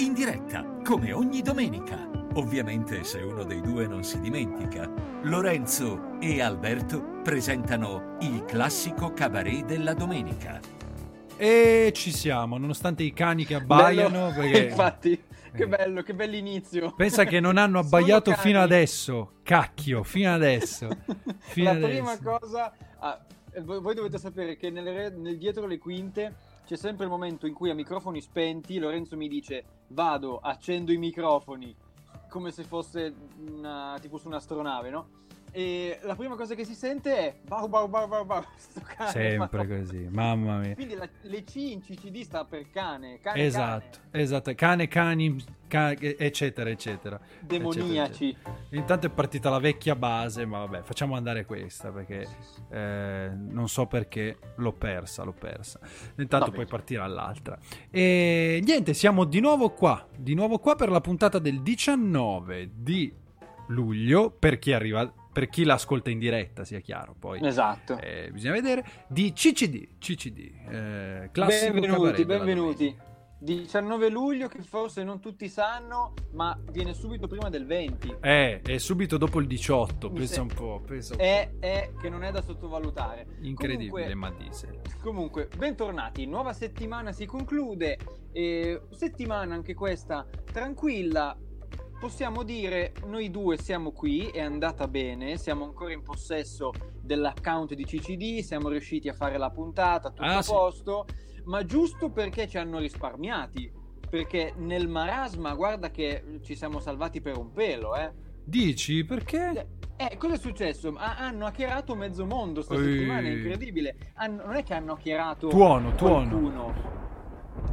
in diretta, come ogni domenica. Ovviamente se uno dei due non si dimentica. Lorenzo e Alberto presentano il classico cabaret della domenica. E ci siamo, nonostante i cani che abbaiano. Bello. Perché... Infatti, che bello, che bell'inizio. Pensa che non hanno abbaiato fino adesso. Cacchio, fino adesso. Fino La prima adesso. cosa, ah, eh, voi, dovete sapere che re- nel dietro le quinte c'è sempre il momento in cui a microfoni spenti Lorenzo mi dice vado, accendo i microfoni, come se fosse una, tipo su un'astronave, no? E la prima cosa che si sente è bau bau bau bau bau, cane, Sempre ma- così, mamma mia. Quindi la- le C in CCD sta per cane, cane Esatto, cane. esatto. Cane, cani, ca- eccetera, eccetera. demoniaci. Eccetera, eccetera. Intanto è partita la vecchia base, ma vabbè, facciamo andare questa perché eh, non so perché l'ho persa, l'ho persa. Intanto Vabbè. poi partirà l'altra. E niente, siamo di nuovo qua, di nuovo qua per la puntata del 19 di luglio, per chi arriva, per chi l'ascolta in diretta, sia chiaro, poi Esatto. eh, bisogna vedere, di CCD, CCD, eh, classico benvenuti, benvenuti. domenica. 19 luglio che forse non tutti sanno, ma viene subito prima del 20. Eh, è subito dopo il 18, Mi pensa se- un po', pensa un po'. È, è che non è da sottovalutare. Incredibile, Comunque, ma diesel. comunque, bentornati. Nuova settimana si conclude. E settimana anche questa tranquilla. Possiamo dire, noi due siamo qui, è andata bene, siamo ancora in possesso dell'account di CCD, siamo riusciti a fare la puntata, tutto Ah, a sì. posto, ma giusto perché ci hanno risparmiati. Perché nel marasma, guarda che ci siamo salvati per un pelo, eh. Dici perché? Eh, cosa è successo? Ha- hanno hackerato mezzo mondo sta Ehi. settimana, è incredibile. Hanno- non è che hanno hackerato Tuono, tuono. qualcuno.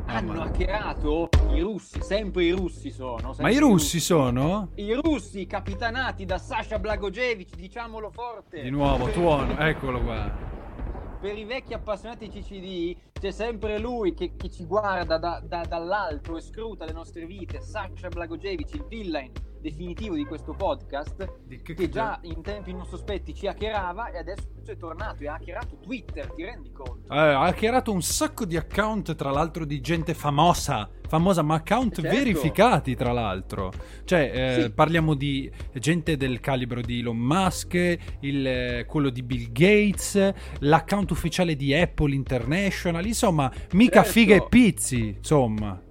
Hanno Mamma. hackerato i russi, sempre i russi sono. sempre Ma i russi sono? I russi capitanati da Sasha Blagojevic, diciamolo forte. Di nuovo, tuono, eccolo qua. Per i vecchi appassionati CCD c'è sempre lui che, che ci guarda da- da- dall'alto e scruta le nostre vite. Sasha Blagojevic, il villain definitivo di questo podcast. Di che- che già in tempi non sospetti ci hackerava e adesso è tornato e ha hackerato Twitter, ti rendi conto? Eh, ha hackerato un sacco di account, tra l'altro di gente famosa, famosa, ma account Certo. verificati, tra l'altro. Cioè, eh, Sì. parliamo di gente del calibro di Elon Musk, il, eh, quello di Bill Gates, l'account ufficiale di Apple International, insomma, mica Certo. figa e pizzi, insomma.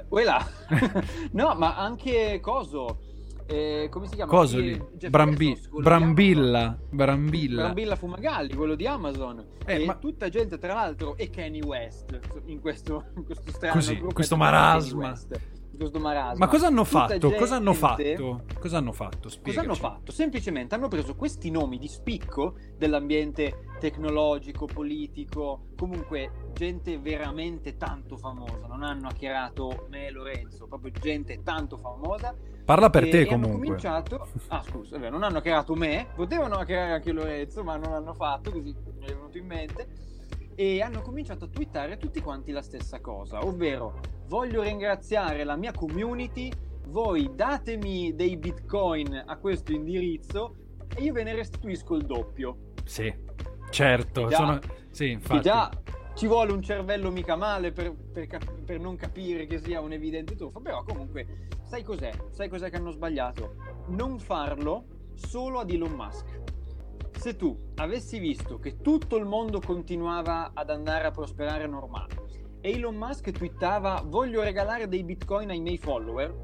Eh, Quella. no, ma anche Coso. Eh, come si chiama? Coso Chi- lì? Jeff Brambi- Bezos, Brambilla, Brambilla. Brambilla Fumagalli, quello di Amazon. Eh, e ma- tutta gente, tra l'altro, e Kanye West in questo, in questo strano Così, questo marasma. Questo marasma. Ma cosa hanno Tutta fatto? Cosa hanno fatto? Cosa hanno fatto? Cosa Spiegaci. hanno fatto? Semplicemente hanno preso questi nomi di spicco dell'ambiente tecnologico, politico, comunque gente veramente tanto famosa. Non hanno hackerato me e Lorenzo, proprio gente tanto famosa. Parla per E- te e hanno comunque. cominciato. Ah, scusa, è vero, non hanno hackerato me, potevano hackerare anche Lorenzo, ma non l'hanno fatto, così mi è venuto in mente. E hanno cominciato a twittare tutti quanti la stessa cosa, ovvero voglio ringraziare la mia community, voi datemi dei bitcoin a questo indirizzo e io ve ne restituisco il doppio. Sì, certo. Già. sono- Sì, infatti. già ci vuole un cervello mica male per, per cap- per non capire che sia un'evidente truffa, però comunque sai cos'è? Sai cos'è che hanno sbagliato? Non farlo solo ad Elon Musk. Se tu avessi visto che tutto il mondo continuava ad andare a prosperare normale e Elon Musk twittava voglio regalare dei bitcoin ai miei follower,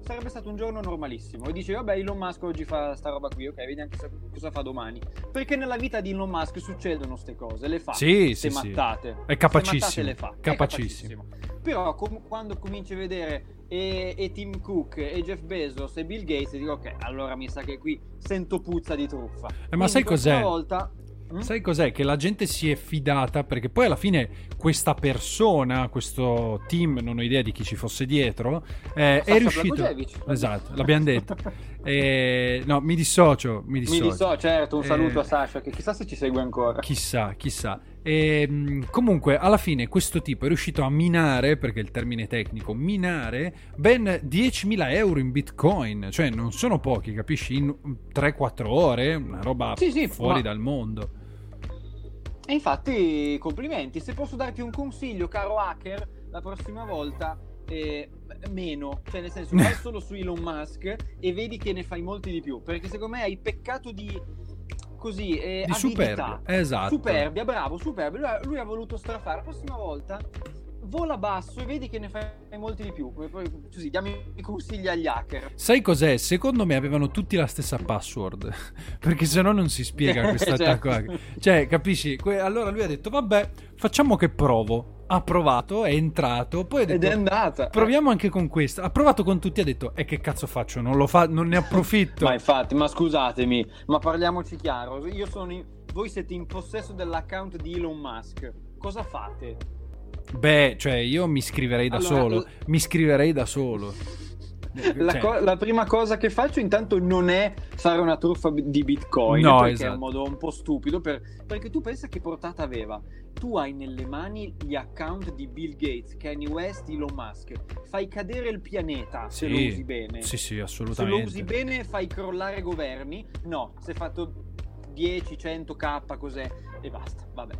sarebbe stato un giorno normalissimo. E dice vabbè Elon Musk oggi fa sta roba qui, ok, vediamo cosa, cosa fa domani. Perché nella vita di Elon Musk succedono ste cose, le fa. Sì, ste sì, sì. mattate. È capacissimo, mattate le fa. È capacissimo. Però com- quando cominci a vedere e, e Tim Cook e Jeff Bezos e Bill Gates dico ok, allora mi sa che qui sento puzza di truffa. Eh, ma Quindi sai cos'è? Volta... Mm? Sai cos'è? Che la gente si è fidata perché poi alla fine questa persona, questo team, non ho idea di chi ci fosse dietro, eh, è riuscito. Esatto, l'abbiamo detto. Eh, no, mi dissocio, mi Mi dissocio. disso, certo, un saluto Eh, a Sasha che chissà se ci segue ancora. Chissà, chissà. E, mh, comunque, alla fine, questo tipo è riuscito a minare, perché il termine tecnico, minare ben 10.000 euro in bitcoin. Cioè, non sono pochi, capisci? In 3-4 ore, una roba Sì, sì, fuori ma- dal mondo. E infatti, complimenti. Se posso darti un consiglio, caro hacker, la prossima volta, eh, meno, cioè nel senso vai solo su Elon Musk e vedi che ne fai molti di più, perché secondo me hai peccato di così eh, Di superbia, esatto. Superbia, bravo, superbia. Lui ha, lui ha voluto strafare. La prossima volta vola basso e vedi che ne fai molti di più. Come poi, così, diamo i consigli agli hacker. Sai cos'è? Secondo me avevano tutti la stessa password. Perché se no non si spiega questo Certo. attacco hacker. Cioè, capisci? Que- allora lui ha detto, vabbè, facciamo che provo. Ha provato, è entrato, poi ha Ed detto... è andata. Proviamo anche con questa. Ha provato con tutti, ha detto: E che cazzo faccio? Non lo fa, non ne approfitto. Ma infatti, ma scusatemi, ma parliamoci chiaro. Io sono in- Voi siete in possesso dell'account di Elon Musk. Cosa fate? Beh, cioè, io mi iscriverei da Allora, solo. l- Mi iscriverei da solo. La, Cioè, co- la prima cosa che faccio intanto non è fare una truffa di bitcoin No, perché è esatto. un modo un po' stupido per- perché tu pensa che portata aveva? Tu hai nelle mani gli account di Bill Gates Kanye West Elon Musk. Fai cadere il pianeta se Sì. lo usi bene. Sì, sì, se lo assolutamente. usi bene fai crollare governi. No si è fatto 10 100k cos'è? E basta vabbè.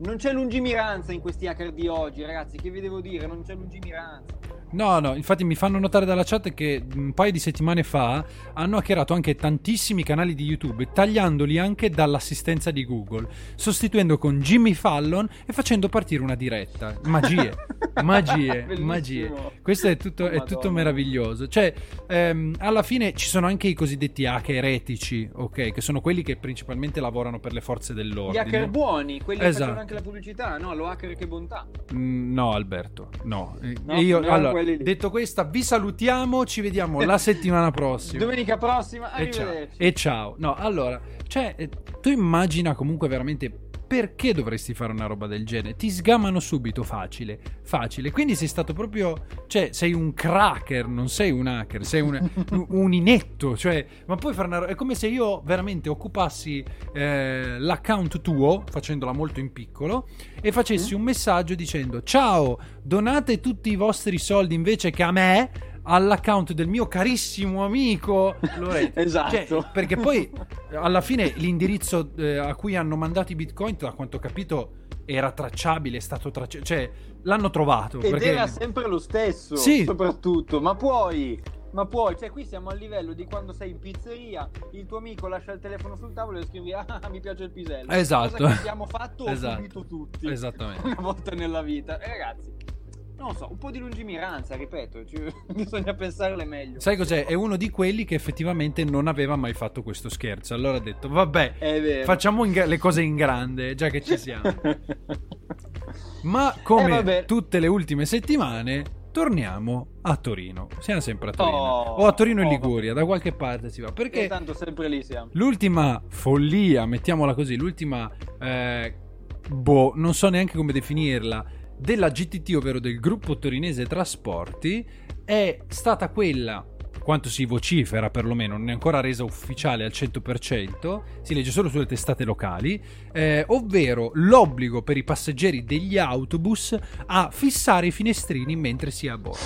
Non c'è lungimiranza in questi hacker di oggi ragazzi che vi devo dire? Non c'è lungimiranza No, no, infatti mi fanno notare dalla chat che un paio di settimane fa hanno hackerato anche tantissimi canali di YouTube, tagliandoli anche dall'assistenza di Google, sostituendo con Jimmy Fallon e facendo partire una diretta. Magie, magie, Bellissimo. magie. Questo è tutto, Oh, è tutto meraviglioso. Cioè, ehm, alla fine ci sono anche i cosiddetti hacker etici, ok? Che sono quelli che principalmente lavorano per le forze Gli dell'ordine. hacker buoni, quelli che Esatto. facevano anche la pubblicità, no? Lo hacker che bontà. Mm, No, Alberto, no. No, io, allora, quelli lì. detto questa, vi salutiamo. Ci vediamo la settimana prossima. Domenica prossima, e ciao. E ciao. No, allora, cioè, eh, tu immagina comunque veramente perché dovresti fare una roba del genere? Ti sgamano subito, facile, facile. Quindi sei stato proprio, cioè, sei un cracker, non sei un hacker, sei un, un- inetto, cioè, ma puoi fare una roba... È come se io veramente occupassi eh, l'account tuo, facendola molto in piccolo, e facessi un messaggio dicendo ciao, donate tutti i vostri soldi invece che a me all'account del mio carissimo amico Lorenzo. Esatto. Cioè, perché poi alla fine l'indirizzo eh, a cui hanno mandato i bitcoin, da quanto ho capito, era tracciabile, è stato tracciabile, cioè l'hanno trovato. Ed perché... era sempre lo stesso, Sì. soprattutto. Ma puoi, ma puoi, cioè qui siamo al livello di quando sei in pizzeria, il tuo amico lascia il telefono sul tavolo e scrivi ah mi piace il pisello. Esatto. Cosa che abbiamo fatto Esatto. subito tutti. Esattamente. Una volta nella vita. E ragazzi, non so, un po' di lungimiranza, ripeto, ci- bisogna pensarle meglio. Sai cos'è? È uno di quelli che effettivamente non aveva mai fatto questo scherzo. Allora ha detto, vabbè, facciamo gra- le cose in grande, già che ci siamo. Ma Eh, come vabbè. tutte le ultime settimane, torniamo a Torino. Siamo sempre a Torino. Oh, o a Torino e oh, Liguria, da qualche parte si va. Perché Perché tanto sempre lì siamo. l'ultima follia, mettiamola così, l'ultima, eh, boh, non so neanche come definirla, della GTT, ovvero del gruppo torinese trasporti, è stata quella, quanto si vocifera perlomeno, non è ancora resa ufficiale al 100%, si legge solo sulle testate locali, eh, ovvero l'obbligo per i passeggeri degli autobus a fissare i finestrini mentre si è a bordo.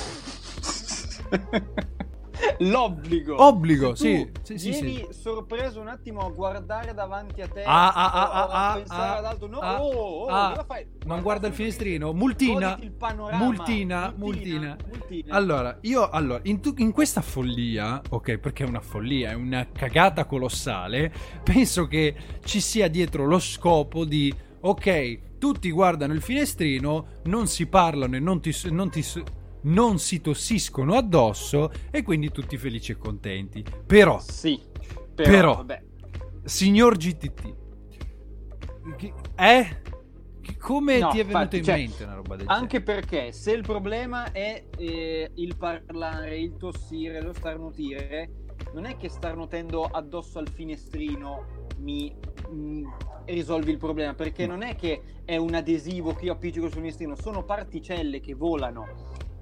L'obbligo. Obbligo, sì, sì, sì, Vieni sì. sorpreso un attimo a guardare davanti a te. Ah, ah, ah, a ah, ah, pensare ah, ad altro. No, ah, oh, oh, ah, cosa fai? non guarda il finestrino, multina, il panorama. multina, multina. multina. Allora, io allora, in, tu- in questa follia, ok, perché è una follia, è una cagata colossale, penso che ci sia dietro lo scopo di, ok, tutti guardano il finestrino, non si parlano e non, ti, non, ti, non si tossiscono addosso e quindi tutti felici e contenti. Però, Sì, però, Però- signor GTT, eh? Come No, ti è venuto infatti, in cioè, mente una roba del Anche genere? perché se il problema è eh, il parlare, il tossire, lo starnutire, non è che starnutendo addosso al finestrino mi mm, risolvi il problema, perché non è che è un adesivo che io appiccico sul finestrino, sono particelle che volano.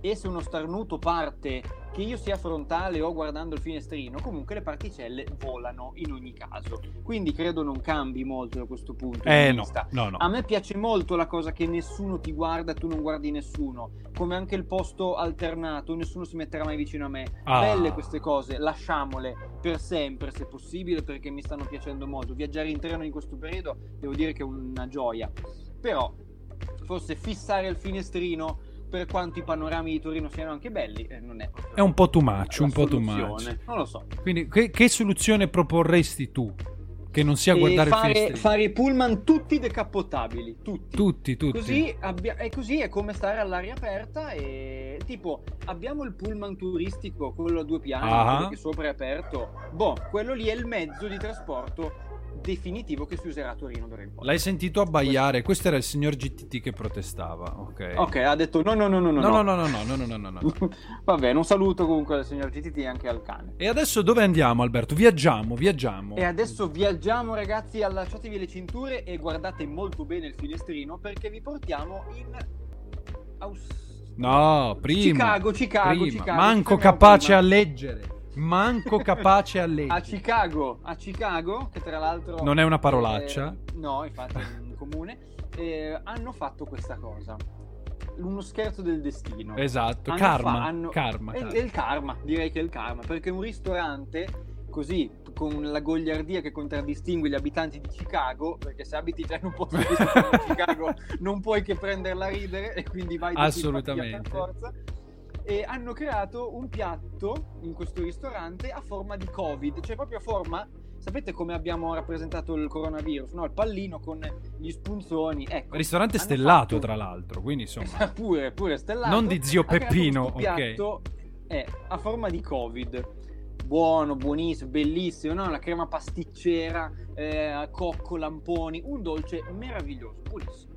E se uno starnuto parte, che io sia frontale o guardando il finestrino, comunque le particelle volano in ogni caso. Quindi credo non cambi molto da questo punto Eh di no, vista. no, no. A me piace molto la cosa che nessuno ti guarda, tu non guardi nessuno, come anche il posto alternato, nessuno si metterà mai vicino a me. Ah. Belle queste cose, lasciamole per sempre se possibile perché mi stanno piacendo molto. Viaggiare in treno in questo periodo devo dire che è una gioia. Però forse fissare il finestrino per quanto i panorami di Torino siano anche belli, eh, non è È un po' too much, un po' too much. Non lo so. Quindi, che, che soluzione proporresti tu? Che non sia E guardare fare, fare i pullman tutti decappotabili, tutti. Tutti, tutti. Così, abbia- e così è come stare all'aria aperta e tipo abbiamo il pullman turistico, quello a due piani, quello che sopra è aperto. Boh, quello lì è il mezzo di trasporto definitivo che si userà a Torino d'ora in poi. L'hai sentito abbaiare? Questo era il signor GTT che protestava, ok? Ok, ha detto no no no no no. No, no, no, no, no, no, no, no, no, no. Va bene, un saluto comunque al signor GTT e anche al cane. E adesso dove andiamo, Alberto? Viaggiamo, viaggiamo. E adesso viaggiamo ragazzi, allacciatevi le cinture e guardate molto bene il finestrino perché vi portiamo in... Aus- No, prima. Chicago, Chicago, prima. Chicago. Manco capace prima. a leggere. Manco capace a A leggere. Chicago, a Chicago, che tra l'altro... Non è una parolaccia. eh, no, infatti è un comune. eh, hanno fatto questa cosa. Uno scherzo del destino. Esatto, Hanno karma, fa- hanno- karma, È, karma. è il karma, direi che è il karma, perché un ristorante così, con la gogliardia che contraddistingue gli abitanti di Chicago, perché se abiti già in un posto come Chicago non puoi che prenderla a ridere e quindi vai di Assolutamente. per forza. E hanno creato un piatto in questo ristorante a forma di Covid, cioè proprio a forma Sapete come abbiamo rappresentato il coronavirus? No, il pallino con gli spunzoni. Ecco, Ristorante stellato, fatto- tra l'altro, quindi insomma... pure, pure stellato. Non di zio Peppino, ok. piatto, È a forma di Covid. Buono, buonissimo, bellissimo, no? La crema pasticcera, eh, cocco, lamponi, un dolce meraviglioso, buonissimo.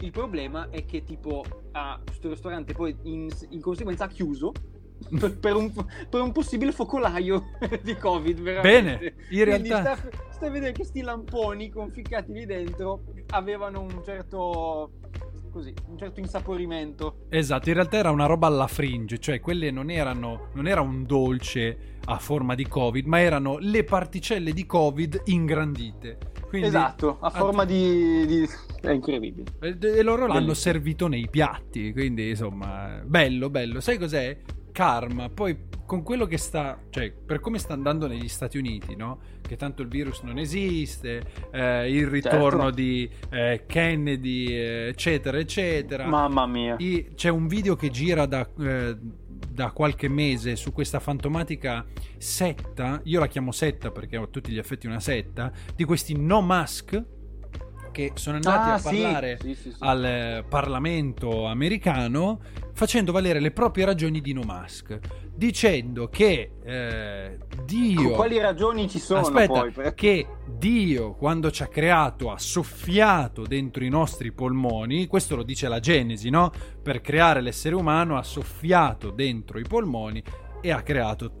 Il problema è che tipo a questo ristorante poi in, in conseguenza ha chiuso per, per un, per un possibile focolaio di Covid, veramente. Bene, in realtà- sta, sta a vedere che sti lamponi conficcati lì dentro avevano un certo così, un certo insaporimento. Esatto, in realtà era una roba alla fringe, cioè quelle non erano, non era un dolce a forma di Covid, ma erano le particelle di Covid ingrandite. Quindi, esatto, a forma di, di- è incredibile. E loro l'hanno servito nei piatti, quindi insomma, bello, bello. Sai cos'è? Karma. Poi con quello che sta, cioè per come sta andando negli Stati Uniti, no? Che tanto il virus non esiste, eh, il ritorno Certo. di eh, Kennedy, eh, eccetera, eccetera. Mamma mia. I- c'è un video che gira da, eh, da qualche mese su questa fantomatica setta, io la chiamo setta perché ho tutti gli effetti una setta, di questi no mask che sono andati Ah, a parlare sì, sì, sì. al eh, Parlamento americano facendo valere le proprie ragioni di no mask, dicendo che eh, Dio... Quali ragioni ci sono Aspetta, poi? per- che Dio quando ci ha creato ha soffiato dentro i nostri polmoni, questo lo dice la Genesi, no? Per creare l'essere umano ha soffiato dentro i polmoni e ha creato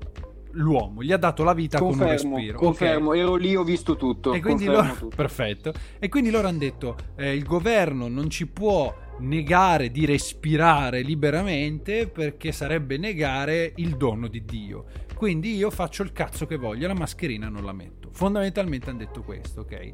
l'uomo, gli ha dato la vita con un Confermo, respiro. confermo, ero lì, ho visto tutto. E quindi confermo loro, tutto. perfetto. E quindi loro hanno detto: eh, il governo non ci può negare di respirare liberamente perché sarebbe negare il dono di Dio. Quindi io faccio il cazzo che voglio, la mascherina non la metto. Fondamentalmente hanno detto questo, ok?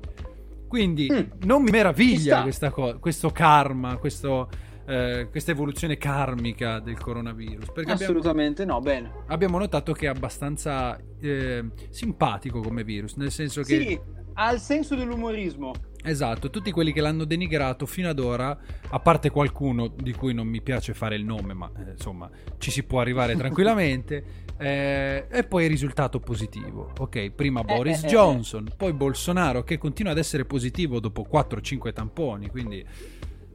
Quindi Mm. non mi meraviglia sta. questa cosa, questo karma, questo, eh, questa evoluzione karmica del coronavirus. Perché abbiamo, Assolutamente no, bene. abbiamo notato che è abbastanza eh, simpatico come virus, nel senso che... Sì, ha il senso dell'umorismo. Esatto, tutti quelli che l'hanno denigrato fino ad ora, a parte qualcuno di cui non mi piace fare il nome, ma eh, insomma ci si può arrivare tranquillamente, eh, e poi il risultato positivo. Ok, prima Boris eh, eh, Johnson, poi Bolsonaro che continua ad essere positivo dopo 4-5 tamponi, quindi...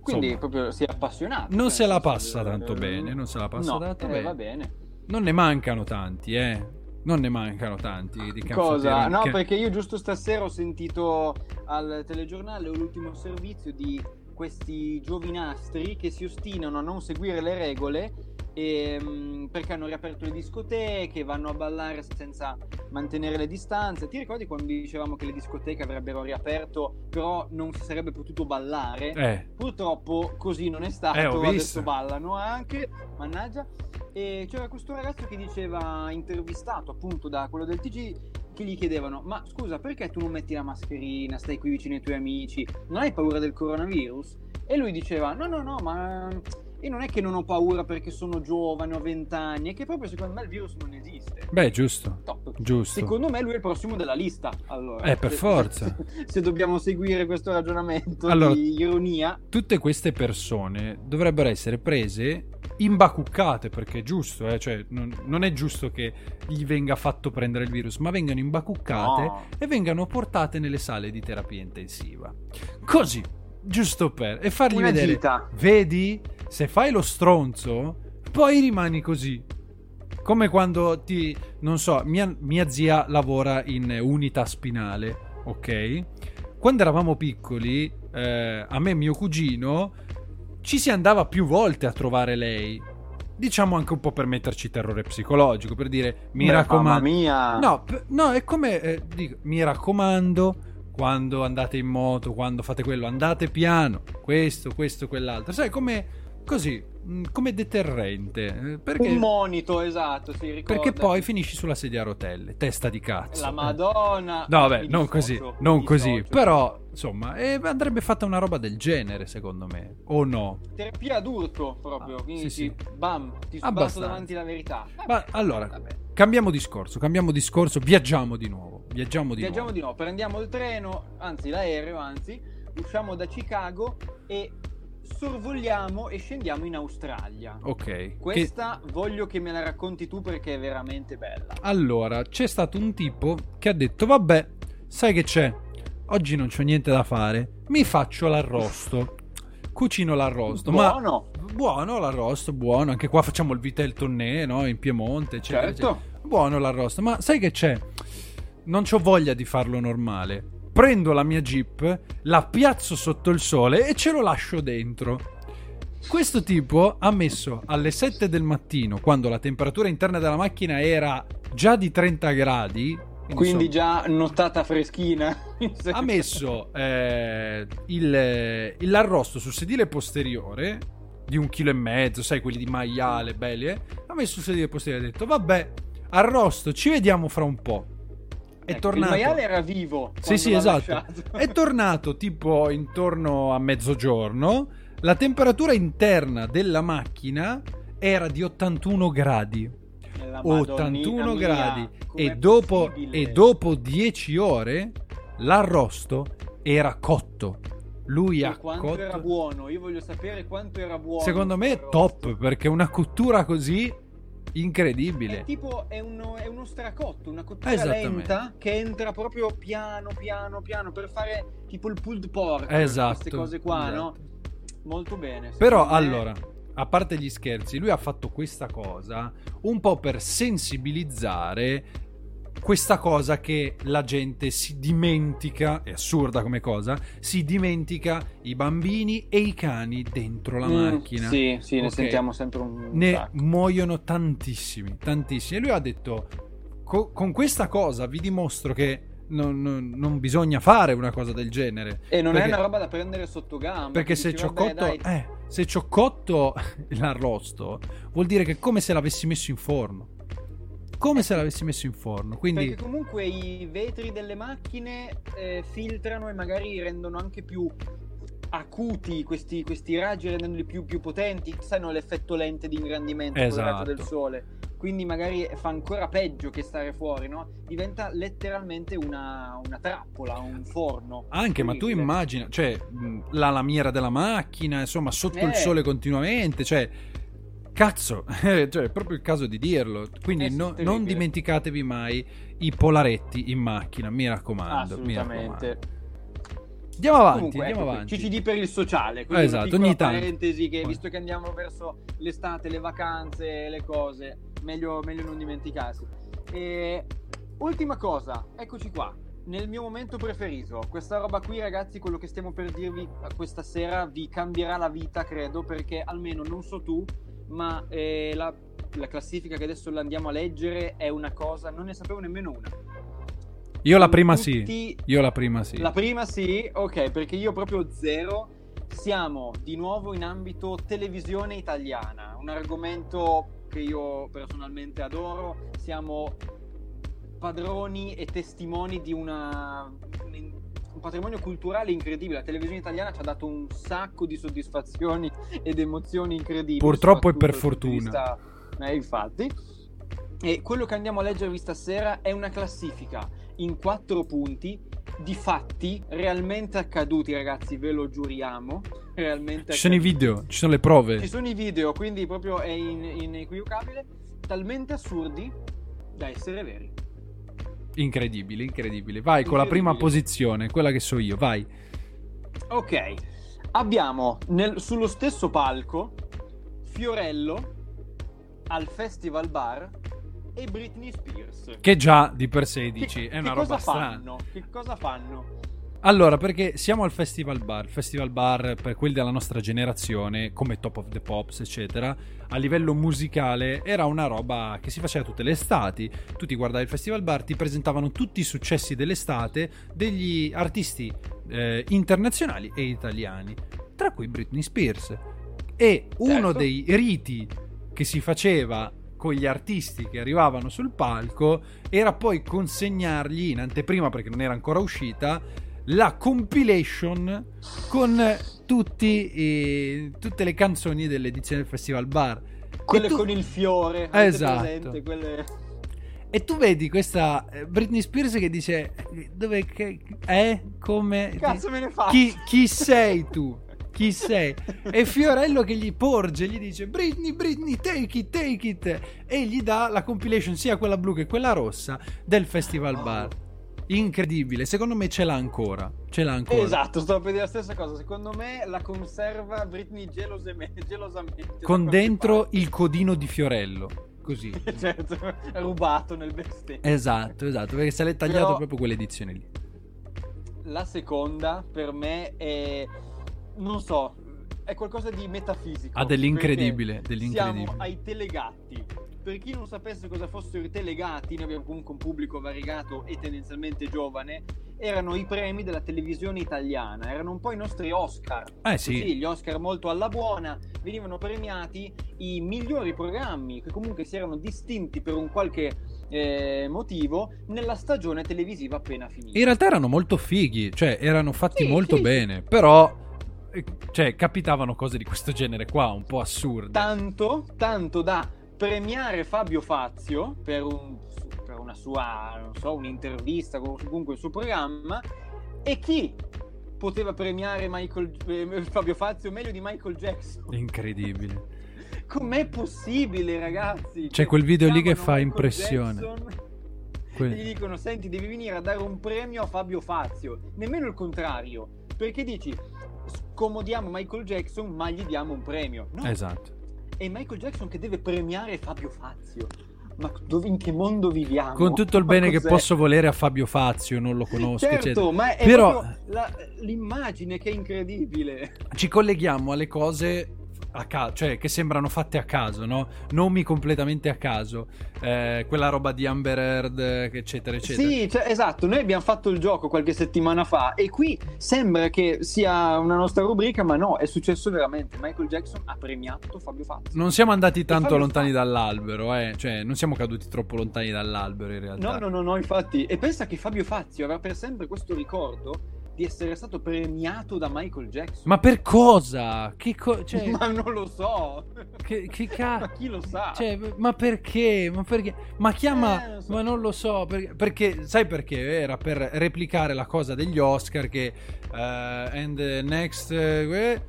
Quindi insomma, proprio si è appassionato. Non se la passa tanto bene, non se la passa no, tanto eh, bene. va bene. Non ne mancano tanti, eh. Non ne mancano tanti di Cosa? No, Che- perché io giusto stasera ho sentito al telegiornale l'ultimo servizio di questi giovinastri che si ostinano a non seguire le regole ehm, perché hanno riaperto le discoteche, vanno a ballare senza mantenere le distanze. Ti ricordi quando dicevamo che le discoteche avrebbero riaperto, però non si sarebbe potuto ballare? Eh, Purtroppo così non è stato, Eh, adesso ballano anche, mannaggia. E c'era questo ragazzo che diceva, intervistato appunto da quello del TG, che gli chiedevano, ma scusa perché tu non metti la mascherina, stai qui vicino ai tuoi amici, non hai paura del coronavirus? E lui diceva, no no no, ma E non è che non ho paura perché sono giovane, ho 20 anni, è che proprio secondo me il virus non esiste. Beh, giusto. Top. Giusto. Secondo me lui è il prossimo della lista. Allora, Eh, per se- forza. Se, se dobbiamo seguire questo ragionamento Allora- di ironia, Tutte queste persone dovrebbero essere prese imbacuccate perché è giusto, eh? cioè, non, non è giusto che gli venga fatto prendere il virus, ma vengano imbacuccate No. e vengano portate nelle sale di terapia intensiva. Così, giusto per e fargli Una vedere. gita. Vedi, se fai lo stronzo, poi rimani così. Come quando ti, non so, mia, mia zia lavora in unità spinale, ok? Quando eravamo piccoli, eh, a me e mio cugino ci si andava più volte a trovare lei. Diciamo anche un po' per metterci terrore psicologico, per dire mi Beh, raccomando. Mamma mia. No, no, è come eh, dico, mi raccomando, quando andate in moto, quando fate quello, andate piano. Questo, questo, quell'altro. Sai, come così, mh, come deterrente. eh, Perché, Un monito, esatto, sì, ricorda. perché poi finisci sulla sedia a rotelle, testa di cazzo. La Eh. Madonna. No, vabbè, non così, non così. dissocio. Però, insomma, eh, andrebbe fatta una roba del genere, secondo me. O no? Terapia d'urto proprio, Ah, quindi sì, ti- bam, ti sbatto davanti alla verità. Ma allora, Vabbè. cambiamo discorso, cambiamo discorso, viaggiamo di nuovo. Viaggiamo di Viaggiamo nuovo. di nuovo, prendiamo il treno, anzi l'aereo, anzi, usciamo da Chicago e sorvoliamo e scendiamo in Australia. Ok. che- Questa voglio che me la racconti tu perché è veramente bella. Allora, c'è stato un tipo che ha detto: Vabbè, sai che c'è? Oggi non c'ho niente da fare. Mi faccio l'arrosto. Cucino l'arrosto. Buono, Ma buono l'arrosto, buono. Anche qua facciamo il vitello tonnè, no? In Piemonte, eccetera, certo. eccetera. Buono l'arrosto. Ma sai che c'è? Non c'ho voglia di farlo normale. Prendo la mia Jeep, la piazzo sotto il sole e ce lo lascio dentro. Questo tipo ha messo alle 7 del mattino, quando la temperatura interna della macchina era già di 30 gradi, Quindi già notata freschina. ha messo eh, il- l'arrosto sul sedile posteriore di un chilo e mezzo, sai, quelli di maiale, belli, eh? Ha messo sul sedile posteriore e ha detto, vabbè, arrosto, ci vediamo fra un po'. È Ecco, tornato... Il maiale era vivo. Sì, sì, esatto. lasciato. È tornato tipo intorno a mezzogiorno. La temperatura interna della macchina era di 81 gradi. La 81 Madonnina gradi. E dopo, e dopo 10 ore l'arrosto era cotto. Lui ha quanto era cotto. buono? Io voglio sapere quanto era buono. Secondo me è top perché una cottura così È incredibile. tipo è uno, è uno stracotto, una cottura lenta che entra proprio piano piano piano per fare tipo il pulled pork, Esatto, queste cose qua, esatto. no? Molto bene. Però me- allora, a parte gli scherzi, lui ha fatto questa cosa un po' per sensibilizzare questa cosa che la gente si dimentica, è assurda come cosa, si dimentica i bambini e i cani dentro la Mm, macchina. Sì, sì, ne Ok. sentiamo sempre un Ne sacco. muoiono tantissimi, tantissimi. E lui ha detto, "Co- con questa cosa vi dimostro che non, non- non bisogna fare una cosa del genere. E non Perché- è una roba da prendere sotto gamba. perché se dici, ci ho vabbè, cotto, dai, eh, se ci ho cotto l'arrosto, vuol dire che è come se l'avessi messo in forno. Come se l'avessi messo in forno. Quindi, Perché comunque i vetri delle macchine eh, filtrano e magari rendono anche più acuti questi, questi raggi, rendendoli più, più potenti. Sanno l'effetto lente di ingrandimento il Esatto. del sole. Quindi magari fa ancora peggio che stare fuori, no? Diventa letteralmente una, una trappola, un forno. anche, ma tu immagina, cioè, la lamiera della macchina, insomma, sotto il Eh. sole continuamente, cioè, cazzo, cioè, è proprio il caso di dirlo. Quindi Eh no- non dimenticatevi mai i polaretti in macchina, mi raccomando. mi Assolutamente. raccomando. Andiamo avanti, Comunque, andiamo ecco, avanti. CCD per il sociale. Quindi Esatto, ogni tanto. parentesi che visto che andiamo verso l'estate, le vacanze, le cose, meglio, meglio non dimenticarsi. E, ultima cosa, eccoci qua. Nel mio momento preferito, questa roba qui, ragazzi, quello che stiamo per dirvi questa sera vi cambierà la vita, credo, perché almeno non so tu, ma eh, la, la classifica che adesso la andiamo a leggere è una cosa, non ne sapevo nemmeno una. Io la prima sì. Tutti- Io la prima sì. la prima sì, ok, perché io proprio zero. Siamo di nuovo in ambito televisione italiana, un argomento che io personalmente adoro. Siamo padroni e testimoni di una un patrimonio culturale incredibile. La televisione italiana ci ha dato un sacco di soddisfazioni ed emozioni incredibili. Purtroppo e per fortuna. vista- Eh, infatti. E quello che andiamo a leggervi stasera è una classifica in quattro punti di fatti realmente accaduti, ragazzi, ve lo giuriamo. Realmente Ci sono i accaduti. video, ci sono le prove. Ci sono i video, quindi proprio è in- inequivocabile. Talmente assurdi da essere veri. Incredibile, incredibile. Vai con la Incredibile. prima posizione, quella che so io, vai. Ok, abbiamo nel- sullo stesso palco Fiorello al Festival Bar e Britney Spears. Che già di per sé Che- dici, è che una cosa roba strana. fanno? Che cosa fanno? Allora, perché siamo al Festival Bar. Il Festival Bar, per quelli della nostra generazione, come Top of the Pops, eccetera, a livello musicale era una roba che si faceva tutte le estati. Tu ti guardavi il Festival Bar, ti presentavano tutti i successi dell'estate degli artisti eh, internazionali e italiani, tra cui Britney Spears. E uno Certo. dei riti che si faceva con gli artisti che arrivavano sul palco era poi consegnargli in anteprima perché non era ancora uscita la compilation con tutti i- tutte le canzoni dell'edizione del Festival Bar. Quelle tu- con il fiore. Esatto. presente? Quelle... E tu vedi questa eh, Britney Spears che dice eh, dove che è come Cazzo me ne faccio? chi, chi sei tu? Chi sei? E Fiorello che gli porge, gli dice Britney, Britney, take it, take it. E gli dà la compilation sia quella blu che quella rossa del Festival Bar. Incredibile, secondo me ce l'ha ancora. Ce l'ha ancora. Esatto, stavo per dire la stessa cosa. Secondo me la conserva Britney gelosamente. da Con dentro il codino di Fiorello. Così. certo, rubato nel backstage. Esatto, esatto, perché se l'è tagliato Però- proprio quell'edizione lì. La seconda per me è non so, è qualcosa di metafisico. Ha dell'incredibile, perché dell'incredibile. Siamo ai telegatti. Per chi non sapesse cosa fossero i telegatti, noi abbiamo comunque un pubblico variegato e tendenzialmente giovane, erano i premi della televisione italiana, erano un po' i nostri Oscar. Eh sì. Così, gli Oscar molto alla buona, venivano premiati i migliori programmi che comunque si erano distinti per un qualche eh, motivo nella stagione televisiva appena finita. In realtà erano molto fighi, cioè erano fatti Sì, molto sì. bene, però eh, cioè capitavano cose di questo genere qua, un po' assurde. tanto, tanto da premiare Fabio Fazio per, un- per una sua, non so, un'intervista, comunque il suo programma, e chi poteva premiare Michael, eh, Fabio Fazio meglio di Michael Jackson? Incredibile. Com'è possibile, ragazzi? C'è quel video lì che fa Michael impressione. Jackson Que- gli dicono, senti, devi venire a dare un premio a Fabio Fazio. Nemmeno il contrario. Perché dici, scomodiamo Michael Jackson, ma gli diamo un premio. No, Esatto. È Michael Jackson che deve premiare Fabio Fazio. Ma dove, in che mondo viviamo? Con tutto il bene che posso volere a Fabio Fazio, non lo conosco, Certo, eccetera. ma è Però- la- l'immagine che è incredibile. Ci colleghiamo alle cose a caso, cioè che sembrano fatte a caso, no? Nomi completamente a caso. Eh, quella roba di Amber Heard, eccetera, eccetera. Sì, cioè, esatto, noi abbiamo fatto il gioco qualche settimana fa e qui sembra che sia una nostra rubrica, ma no, è successo veramente. Michael Jackson ha premiato Fabio Fazio. Non siamo andati tanto lontani Fazio- dall'albero, eh. Cioè, non siamo caduti troppo lontani dall'albero in realtà. No, no, no, no, infatti. E pensa che Fabio Fazio avrà per sempre questo ricordo di essere stato premiato da Michael Jackson. Ma per cosa? Che co- cioè, Ma non lo so. che, che Ma ca- chi lo sa? Cioè, ma perché? Ma perché? Ma chiama. Eh, non so. Ma non lo so. Perché, perché- sai perché? Era per replicare la cosa degli Oscar che. eh, and the next. eh,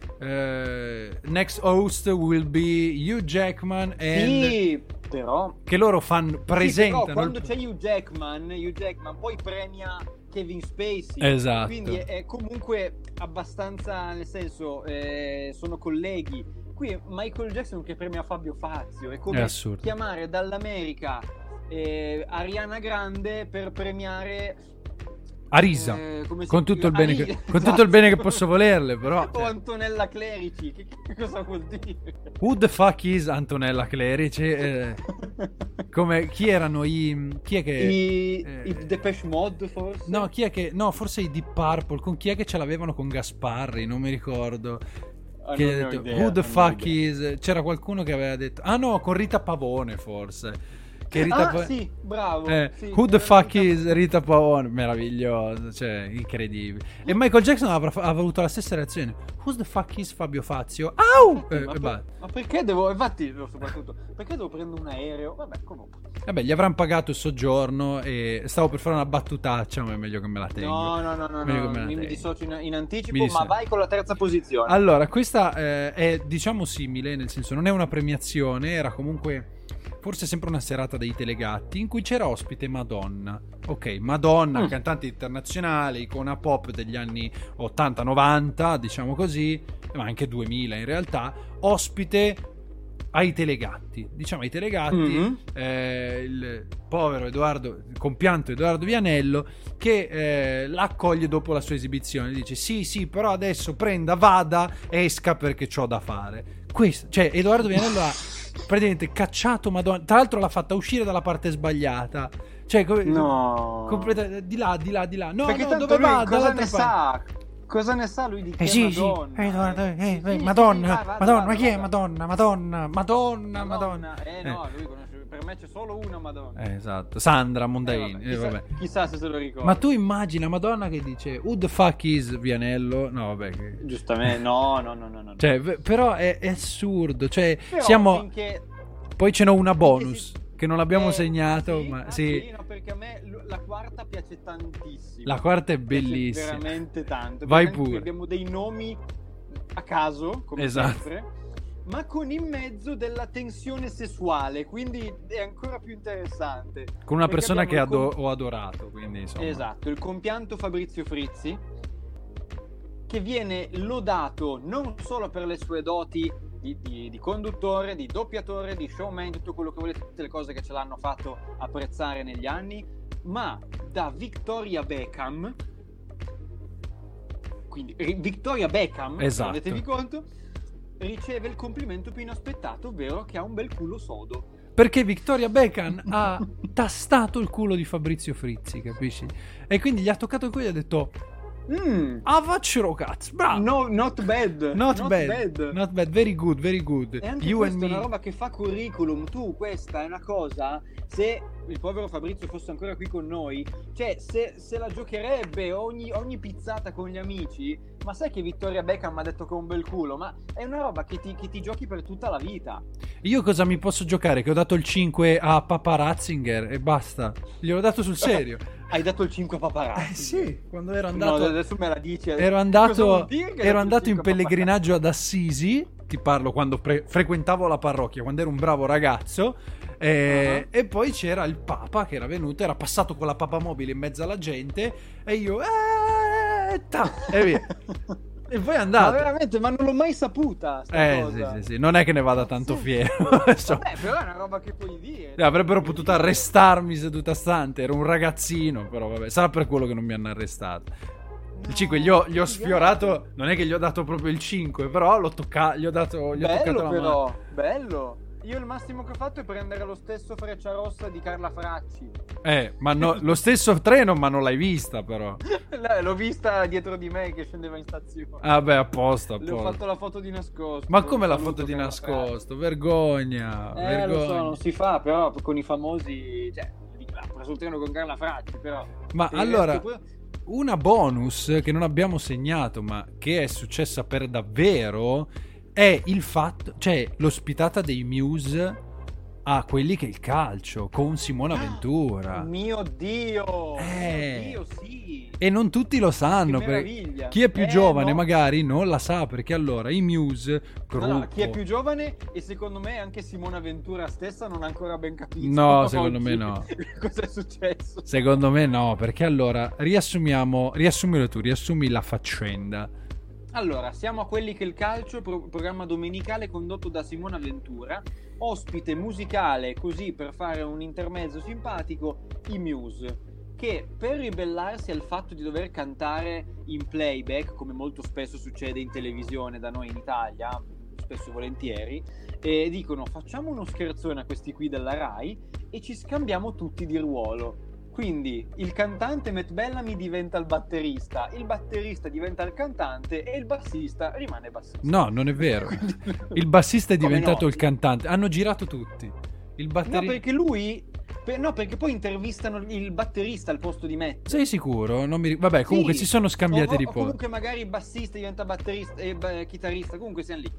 next host will be Hugh Jackman. And Sì, però Che loro fanno. Sì, Presentano. però quando il- c'è Hugh Jackman, Hugh Jackman poi premia Kevin Spacey. Esatto. Quindi è, è comunque abbastanza, nel senso, eh, sono colleghi. Qui Michael Jackson che premia Fabio Fazio. È come È chiamare dall'America eh, Ariana Grande per premiare... Arisa. eh, con tutto, bene che, Arisa, con tutto il esatto. bene che posso volerle, però. O cioè, Antonella Clerici, che, che cosa vuol dire? who the fuck is Antonella Clerici? Eh, come, chi erano i. Chi è che. I, eh, i Depeche Mode forse? No, chi è che. No, forse i Deep Purple. Con chi è che ce l'avevano con Gasparri? Non mi ricordo. Ah, che ha detto, idea, Who the fuck idea. is. C'era qualcuno che aveva detto. Ah, no, con Rita Pavone, forse. Che Rita ah, Pa- sì, bravo. Eh, sì, who the eh, fuck Rita- is Rita Pavone? Meraviglioso, cioè, incredibile. E Michael Jackson avrà, fa- avrà avuto la stessa reazione. Who the fuck is Fabio Fazio? Au! Eh, ma, per- ma perché devo, infatti, soprattutto, perché devo prendere un aereo? Vabbè, comunque. Vabbè, gli avranno pagato il soggiorno e stavo per fare una battutaccia, ma è meglio che me la tengo. No, no, no, no, no, mi, mi dissocio in, in anticipo, Mi ma vai con la terza posizione. Allora, questa eh, è diciamo simile, nel senso non è una premiazione, era comunque forse sempre una serata dei telegatti in cui c'era ospite Madonna. Ok, Madonna, Mm. cantante internazionale, icona pop degli anni 80-90, diciamo così, ma anche 2000 in realtà, ospite ai telegatti. Diciamo ai telegatti, Mhm. eh, il povero Edoardo, il compianto Edoardo Vianello, che eh, l'accoglie dopo la sua esibizione. Dice: Sì, sì, però adesso prenda, vada, esca perché ho da fare. Questo, cioè, Edoardo Vianello ha praticamente cacciato Madonna. Tra l'altro, l'ha fatta uscire dalla parte sbagliata. Cioè, come- No. completa- di là, di là, di là. No, Perché no, dove lui va? cosa ne parte. sa? Cosa ne sa lui di che Eh sì, sì, Madonna? eh, Edoardo, eh, Sì, eh, sì, Madonna, sì, vada, Madonna, ma chi è vada. Madonna, Madonna, Madonna, Madonna. Eh no, lui conosce, per me c'è solo una Madonna. Eh, esatto, Sandra Eh, Mondaini. vabbè, eh, chissà, vabbè. chissà se se lo ricorda. Ma tu immagina Madonna che dice Who the fuck is Vianello? No, vabbè. che- Giustamente, no, no, no, no. no. Cioè, però è, è assurdo. Cioè, Però siamo. finché- Poi ce n'ho una bonus si- che non l'abbiamo eh, segnato, sì? ma Ah, sì. no, perché a me la quarta piace tantissimo. La quarta è Piace bellissima. veramente tanto. Vai pure. Abbiamo dei nomi a caso, come Esatto. sempre, ma con in mezzo della tensione sessuale, quindi è ancora più interessante. Con una Perché persona che ado- ho adorato, quindi insomma. Esatto, il compianto Fabrizio Frizzi, che viene lodato non solo per le sue doti di, di- di conduttore, di doppiatore, di showman, tutto quello che volete, tutte le cose che ce l'hanno fatto apprezzare negli anni, ma da Victoria Beckham, quindi ri- Victoria Beckham, Esatto. rendetevi conto, riceve il complimento più inaspettato, ovvero che ha un bel culo sodo. Perché Victoria Beckham ha tastato il culo di Fabrizio Frizzi, capisci? E quindi gli ha toccato il culo e gli ha detto Mm, Ah, vaccero cazzo, bravo! no, not bad. Not, bad. Not bad, very good, very good. E anche You è una roba che fa curriculum. Tu, questa è una cosa. Se il povero Fabrizio fosse ancora qui con noi, cioè, se, se la giocherebbe ogni, ogni pizzata con gli amici. Ma sai che Vittoria Beckham mi ha detto che ho un bel culo? Ma è una roba che ti, che ti giochi per tutta la vita. Io cosa mi posso giocare? Che ho dato il 5 a Papa Ratzinger e basta. Gliel'ho dato sul serio. Hai dato il 5 a paparazzi. Eh sì, quando ero No, andato, adesso me la dici. ero andato, ero andato in 5 a pellegrinaggio ad Assisi. Ti parlo quando pre- frequentavo la parrocchia, quando ero un bravo ragazzo. eh, Ah. E poi c'era il Papa che era venuto, era passato con la papamobile in mezzo alla gente. E io, eh, ta, e via. E poi è Ma veramente, ma non l'ho mai saputa. Eh, sì, sì, sì, non è che ne vada tanto Sì. fiero. Vabbè, però è una roba che puoi dire. Eh, Avrebbero potuto arrestarmi seduta stante, ero un ragazzino, però vabbè, sarà per quello che non mi hanno arrestato. Il 5 gli ho, gli ho sfiorato, non è che gli ho dato proprio il 5, però l'ho toccato, gli ho dato, gli ho toccato Bello la però, mano. bello. Io il massimo che ho fatto è prendere lo stesso freccia rossa di Carla Fracci. Eh, ma no, lo stesso treno, ma non l'hai vista però. L'ho vista dietro di me che scendeva in stazione. Ah beh, apposta, Le ho apposta. fatto la foto di nascosto. Ma come la foto di nascosto? Vergogna, Fracci. Eh, lo so, vergogna. non si fa, però con i famosi... Cioè, ha preso il treno con Carla Fracci, però... Ma il allora, resto una bonus che non abbiamo segnato, ma che è successa per davvero, è il fatto, cioè l'ospitata dei Muse a quelli che è il calcio con Simona Ventura. Mio Dio! Eh. Mio Dio, sì! E non tutti lo sanno. Che perché meraviglia. chi è più Eh, giovane no. magari non la sa perché allora i Muse, No, no, gruppo- chi è più giovane e secondo me anche Simona Ventura stessa non ha ancora ben capito. No, secondo me no. Cosa è successo? Secondo me no, perché allora riassumiamo, riassumilo tu, riassumi la faccenda. Allora, siamo a quelli che il calcio, pro- programma domenicale condotto da Simona Ventura, ospite musicale così per fare un intermezzo simpatico, i Muse, che per ribellarsi al fatto di dover cantare in playback, come molto spesso succede in televisione da noi in Italia, spesso e volentieri, e dicono facciamo uno scherzone a questi qui della RAI e ci scambiamo tutti di ruolo. Quindi il cantante Matt Bellamy diventa il batterista, il batterista diventa il cantante e il bassista rimane bassista. No, non è vero. Quindi- Il bassista è diventato no? il cantante. Hanno girato tutti. Il No, batterista. perché lui Per- no, perché poi intervistano il batterista al posto di Matt. Sei sicuro? Non mi... Vabbè, comunque Sì. si sono scambiati o, di posto. comunque magari il bassista diventa batterista e beh, chitarrista, comunque siamo lì.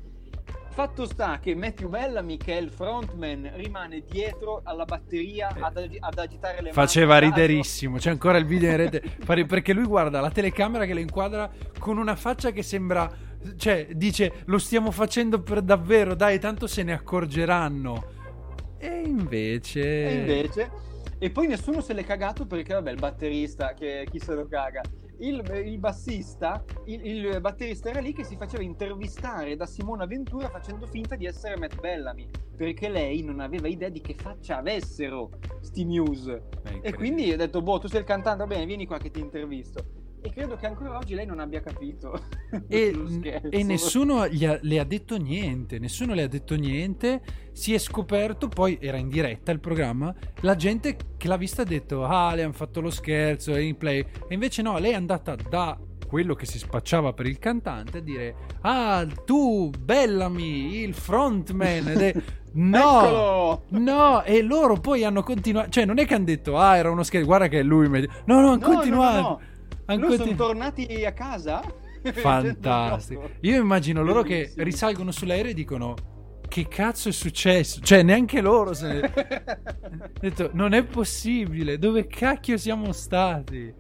Fatto sta che Matthew Bellamy, che è il frontman, rimane dietro alla batteria ad, agi- ad agitare le mani. Eh. Faceva riderissimo. C'è ancora il video in rete. Perché lui guarda la telecamera che lo inquadra con una faccia che sembra. Cioè, dice: Lo stiamo facendo per davvero, dai, tanto se ne accorgeranno. E invece. E invece... E poi nessuno se l'è cagato perché, vabbè, il batterista, che chi se lo caga. Il, il bassista, il, il batterista era lì che si faceva intervistare da Simona Ventura facendo finta di essere Matt Bellamy, perché lei non aveva idea di che faccia avessero sti news. E quindi ho detto, boh, tu sei il cantante, va bene, vieni qua che ti intervisto. E credo che ancora oggi lei non abbia capito. E, e nessuno gli ha- le ha detto niente, nessuno le ha detto niente. Si è scoperto, poi era in diretta il programma. La gente che l'ha vista ha detto: Ah, le hanno fatto lo scherzo, è in play. E invece no, lei è andata da quello che si spacciava per il cantante a dire: Ah, tu, Bellamy, il frontman. Ed è- No, no, e loro poi hanno continuato. Cioè, non è che hanno detto: Ah, era uno scherzo, guarda che è lui. No, no, hanno No, no, continuato. no, no. Han Loro sono continu- tornati a casa? Fantastico. Io immagino loro che risalgono sull'aereo e dicono: Che cazzo è successo? Cioè, neanche loro se ne. Detto, non è possibile. Dove cacchio siamo stati?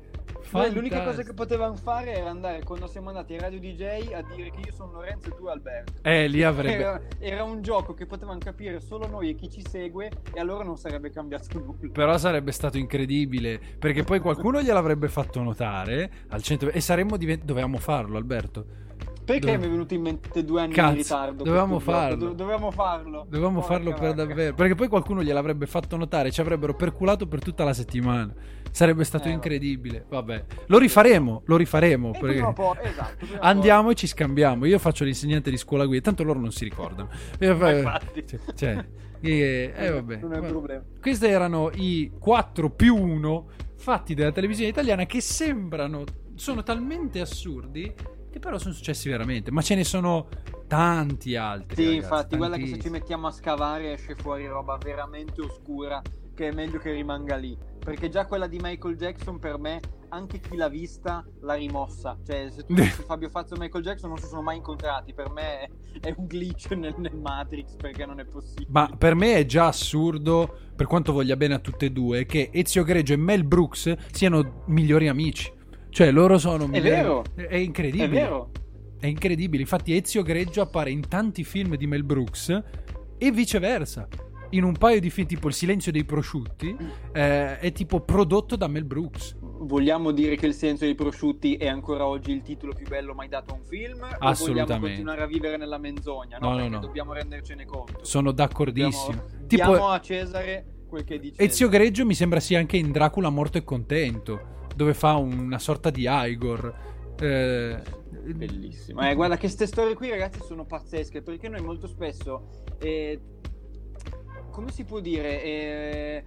Noi l'unica cosa che potevamo fare era andare quando siamo andati in Radio DJ a dire che io sono Lorenzo e tu Alberto. Eh, lì avrebbe. Era, era un gioco che potevamo capire solo noi e chi ci segue e allora non sarebbe cambiato nulla. Però sarebbe stato incredibile. Perché poi qualcuno gliel'avrebbe fatto notare al centro. E saremmo diventati. Dovevamo farlo, Alberto. Perché Dove- mi è venuto in mente due anni Cazzo, in ritardo? dovevamo farlo. Do- dovevamo farlo. Dovevamo Porca farlo per vacca. davvero. Perché poi qualcuno gliel'avrebbe fatto notare. Ci avrebbero perculato per tutta la settimana. Sarebbe stato Eh, incredibile. Vabbè, lo rifaremo. Lo rifaremo. Perché- esatto, Andiamo e ci scambiamo. Io faccio l'insegnante di scuola guida, tanto loro non si ricordano. Eh, Infatti. cioè, cioè, eh, eh, vabbè. Non è un problema. Questi erano i 4 più 1 fatti della televisione italiana che sembrano, sono talmente assurdi che però sono successi veramente. Ma ce ne sono tanti altri. Sì, ragazzi, infatti, guarda che se ci mettiamo a scavare esce fuori roba veramente oscura che è meglio che rimanga lì. Perché già quella di Michael Jackson per me, anche chi l'ha vista l'ha rimossa. Cioè, se tu Fabio Fazio e Michael Jackson non si sono mai incontrati, per me è, è un glitch nel, nel Matrix perché non è possibile. Ma per me è già assurdo, per quanto voglia bene a tutte e due, che Ezio Greggio e Mel Brooks siano migliori amici. Cioè, loro sono È vero. È incredibile. È vero. È incredibile. Infatti, Ezio Greggio appare in tanti film di Mel Brooks e viceversa. In un paio di film, tipo Il silenzio dei prosciutti, eh, è tipo prodotto da Mel Brooks. Vogliamo dire che il senso dei prosciutti è ancora oggi il titolo più bello mai dato a un film? O vogliamo Assolutamente. continuare a vivere nella menzogna? No, No, no, perché no. dobbiamo rendercene conto. Sono d'accordissimo. Diamo, Tipo, diamo a Cesare quel che dice. Ezio Greggio mi sembra sia anche in Dracula morto e contento, dove fa una sorta di Igor. Eh, Bellissimo. Eh, guarda che queste storie qui, ragazzi, sono pazzesche perché noi molto spesso, eh, come si può dire, eh,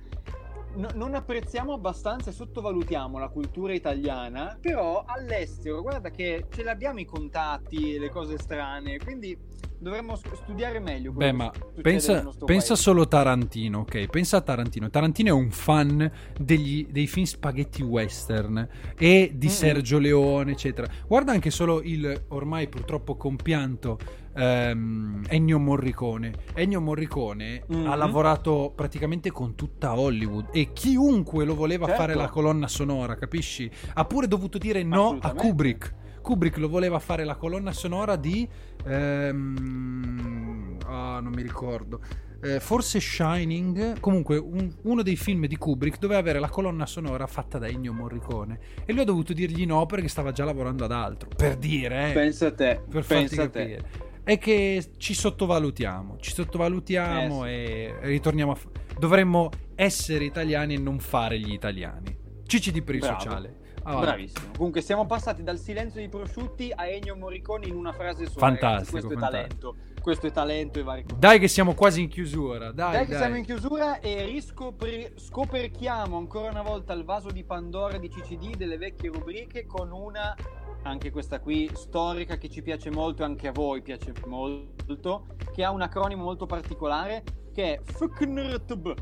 no- non apprezziamo abbastanza e sottovalutiamo la cultura italiana, però all'estero, guarda che ce l'abbiamo i contatti, le cose strane, quindi dovremmo studiare meglio. Beh, ma pensa, pensa solo Tarantino, ok? Pensa a Tarantino. Tarantino è un fan degli- dei film spaghetti western e di Mm-mm. Sergio Leone, eccetera. Guarda anche solo il ormai purtroppo compianto ehm, Ennio Morricone. Ennio Morricone Mhm. ha lavorato praticamente con tutta Hollywood e chiunque lo voleva Certo. fare la colonna sonora, capisci? Ha pure dovuto dire no a. Kubrick. Kubrick lo voleva fare la colonna sonora di ehm, ah, non mi ricordo. Eh, forse Shining comunque un- uno dei film di Kubrick doveva avere la colonna sonora fatta da Ennio Morricone. E lui ha dovuto dirgli no perché stava già lavorando ad altro. Per dire eh, Pensa a te, per pensa a te. è che ci sottovalutiamo ci sottovalutiamo e ritorniamo a f- dovremmo essere italiani e non fare gli italiani. Cicci per il Bravo. sociale Avanti. Bravissimo. Comunque siamo passati dal silenzio dei prosciutti a Ennio Morricone in una frase sola. Fantastico, ragazzi. Questo è fantastico. talento. Questo è talento e vari Dai che siamo quasi in chiusura. Dai, Dai, dai. che siamo in chiusura e riscopri- scoperchiamo ancora una volta il vaso di Pandora di CCD delle vecchie rubriche con una, anche questa qui, storica che ci piace molto e anche a voi piace molto, che ha un acronimo molto particolare che è FKNRTB.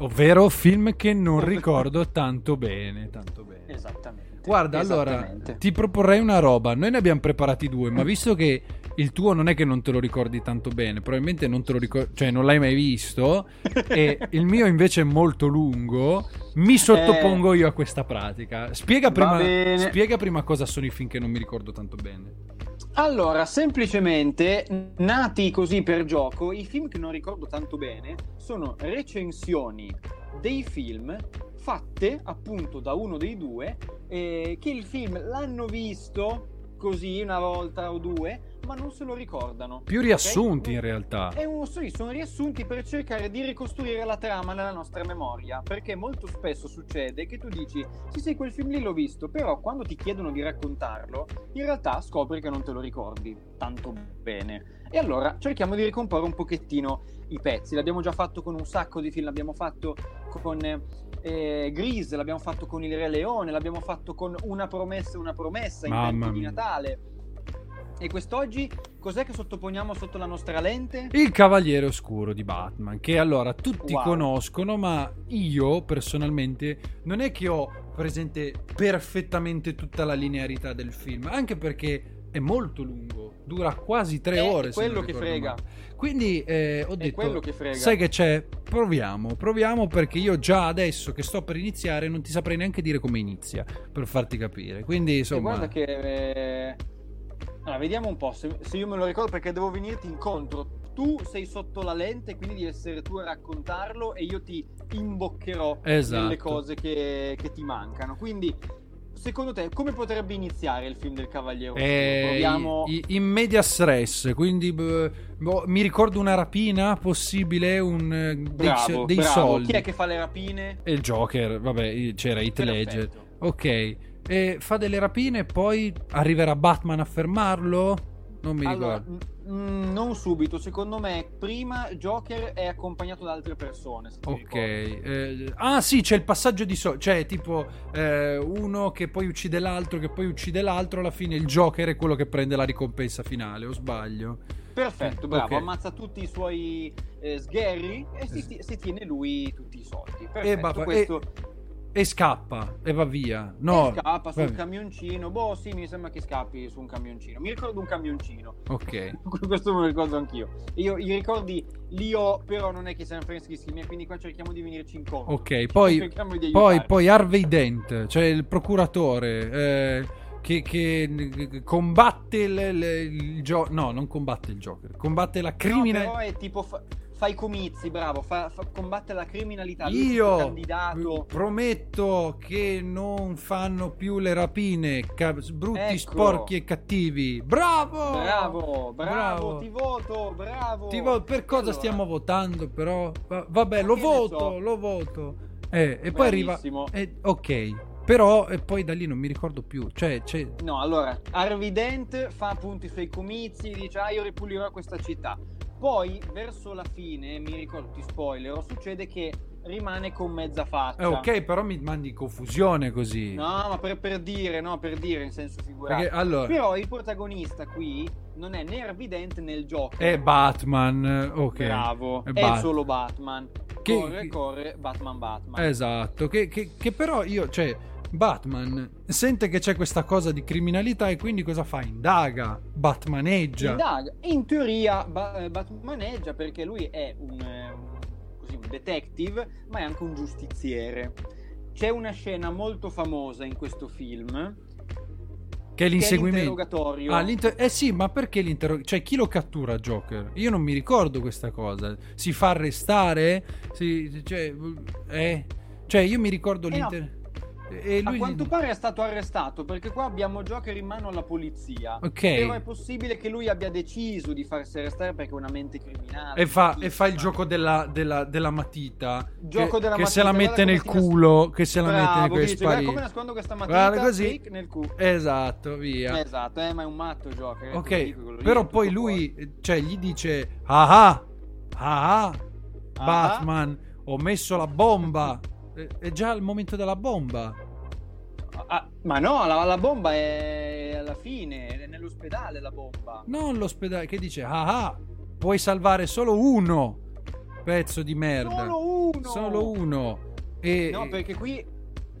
Ovvero film che non ricordo tanto bene, tanto bene. Esattamente. Guarda, allora, ti proporrei una roba. Noi ne abbiamo preparati due, ma visto che il tuo non è che non te lo ricordi tanto bene, probabilmente non te lo ricordi, cioè non l'hai mai visto, e il mio invece è molto lungo, mi sottopongo io a questa pratica. Spiega prima, spiega prima cosa sono i film che non mi ricordo tanto bene. Allora, semplicemente, nati così per gioco, i film che non ricordo tanto bene sono recensioni dei film fatte appunto da uno dei due eh, che il film l'hanno visto così una volta o due, ma non se lo ricordano. Più riassunti Ok? in realtà. È un, sì, sono riassunti per cercare di ricostruire la trama nella nostra memoria, perché molto spesso succede che tu dici sì sì quel film lì l'ho visto, però quando ti chiedono di raccontarlo, in realtà scopri che non te lo ricordi tanto bene. E allora cerchiamo di ricomporre un pochettino i pezzi, l'abbiamo già fatto con un sacco di film, l'abbiamo fatto con eh, Grease, l'abbiamo fatto con Il Re Leone, l'abbiamo fatto con Una promessa, una promessa in tempi di. Natale. E quest'oggi cos'è che sottoponiamo sotto la nostra lente? Il Cavaliere Oscuro di Batman, che allora tutti Wow. conoscono, ma io personalmente non è che ho presente perfettamente tutta la linearità del film, anche perché è molto lungo, dura quasi tre È ore. se quello che frega. male. Quindi eh, ho È detto, quello che frega. sai che c'è? Proviamo, proviamo perché io già adesso che sto per iniziare non ti saprei neanche dire come inizia, per farti capire. Quindi E insomma... guarda che... eh, Allora, vediamo un po' se, se io me lo ricordo perché devo venirti incontro. Tu sei sotto la lente, quindi devi essere tu a raccontarlo e io ti imboccherò Esatto. delle cose che, che ti mancano. Quindi, secondo te, come potrebbe iniziare il film del Cavaliere? Eh, Proviamo... in media stress, quindi boh, mi ricordo una rapina possibile, un, eh, dei, Bravo, dei bravo. soldi. Chi è che fa le rapine? E il Joker, vabbè, c'era Heath Ledger. Ok, e fa delle rapine e poi arriverà Batman a fermarlo? Non mi Allora, ricordo. mm, non subito, secondo me prima Joker è accompagnato da altre persone. Ok, eh, ah sì, c'è il passaggio di soldi, cioè tipo eh, uno che poi uccide l'altro, che poi uccide l'altro, alla fine il Joker è quello che prende la ricompensa finale, o sbaglio? Perfetto, bravo, Ok. ammazza tutti i suoi eh, sgherri e si, si tiene lui tutti i soldi. Perfetto, E, va- questo e scappa e va via. No, e scappa sul camioncino. Boh, sì, mi sembra che scappi su un camioncino. Mi ricordo un camioncino. Ok. Questo me lo ricordo anch'io. Io i ricordi li ho, però non è che siano freschissimi, quindi qua cerchiamo di venirci incontro. Ok, poi, poi, poi Harvey Dent, cioè il procuratore eh, che, che combatte il, il, il gio- no, non combatte il Joker, combatte la No, criminalità. però è tipo fa, fa i comizi, bravo, fa, fa- combatte la criminalità. Io candidato. prometto che non fanno più le rapine, ca- brutti, Ecco. sporchi e cattivi. Bravo! Bravo, bravo, Bravo. ti voto, bravo. Ti vo- per cosa Allora, stiamo votando, però? Va- vabbè, Ma lo voto, so? lo voto. Eh, e poi arriva. Bravissimo. eh, ok, però e poi da lì non mi ricordo più. Cioè, c'è. No, allora, Harvey Dent fa appunto i suoi comizi, dice ah io ripulirò questa città. Poi, verso la fine, mi ricordo, ti spoilerò, succede che rimane con mezza faccia. Eh, ok, però mi mandi confusione così. No, ma per, per dire, no, per dire in senso figurato. Perché allora Però il protagonista qui non è né né il Joker. è Batman, ok. Bravo, È è, Bat- solo Batman. Che- corre, corre, Batman, Batman. Esatto, che, che- che però io, cioè, Batman sente che c'è questa cosa di criminalità e quindi cosa fa? Indaga, Batmaneggia. Indaga. In teoria ba- eh, Batmaneggia perché lui è un, eh, così, un detective, ma è anche un giustiziere. C'è una scena molto famosa in questo film che è che è l'inseguimento. l'interrogatorio. Ah, l'inter- eh sì, ma perché l'interrogatorio? Cioè, chi lo cattura Joker? Io non mi ricordo questa cosa. Si fa arrestare? Si, cioè, eh? Cioè, io mi ricordo Eh no. E A lui... quanto pare è stato arrestato perché qua abbiamo Joker in mano alla polizia. Ok. Però è possibile che lui abbia deciso di farsi arrestare perché è una mente criminale. E fa, e fa il gioco della, della- della matita. Gioco che, della che matita, se la mette nel si nas- culo. Che se la mette Bravo, nel culo dice, guarda come nascondo questa matita Guarda così. nel culo. Esatto, via. Esatto, eh, ma è un matto Joker. eh, ok, dico, però poi lui, cioè, gli dice: Ah ah, ah, ah, Ah, Batman, ho messo la bomba. È- già il momento della bomba. fuori. Ah, ma no, la, la bomba è alla fine, è nell'ospedale la bomba. Non l'ospedale che dice: Ah ah, puoi salvare solo uno. pezzo di merda. Solo uno! Solo uno. E... No, perché qui...